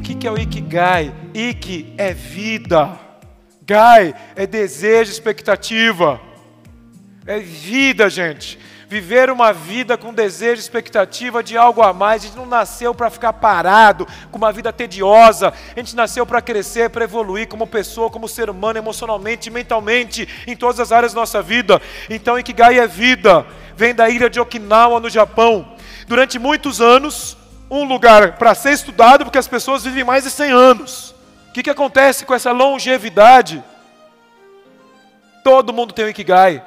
que é o Ikigai? Iki é vida. Gai é desejo, expectativa. É vida, gente. Viver uma vida com desejo, expectativa de algo a mais. A gente não nasceu para ficar parado, com uma vida tediosa. A gente nasceu para crescer, para evoluir como pessoa, como ser humano, emocionalmente, mentalmente, em todas as áreas da nossa vida. Então, Ikigai é vida. Vem da ilha de Okinawa, no Japão. Durante muitos anos, um lugar para ser estudado, porque as pessoas vivem mais de 100 anos. O que, que acontece com essa longevidade? Todo mundo tem um Ikigai.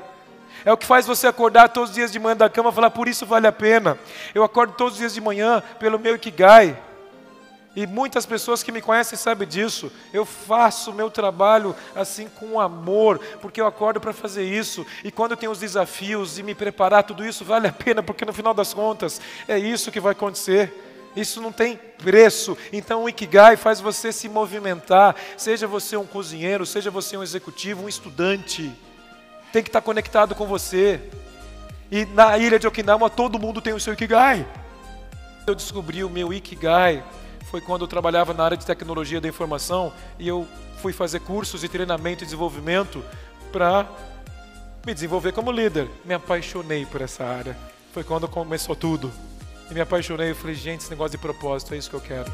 É o que faz você acordar todos os dias de manhã da cama e falar, por isso vale a pena. Eu acordo todos os dias de manhã pelo meu Ikigai. E muitas pessoas que me conhecem sabem disso. Eu faço o meu trabalho assim com amor, porque eu acordo para fazer isso. E quando tenho os desafios e me preparar, tudo isso vale a pena, porque no final das contas é isso que vai acontecer. Isso não tem preço. Então o Ikigai faz você se movimentar. Seja você um cozinheiro, seja você um executivo, um estudante. Tem que estar conectado com você. E na ilha de Okinawa todo mundo tem o seu Ikigai. Eu descobri o meu Ikigai foi quando eu trabalhava na área de tecnologia da informação e eu fui fazer cursos de treinamento e desenvolvimento para me desenvolver como líder. Me apaixonei por essa área. Foi quando começou tudo. Me apaixonei e falei, gente, esse negócio de propósito é isso que eu quero.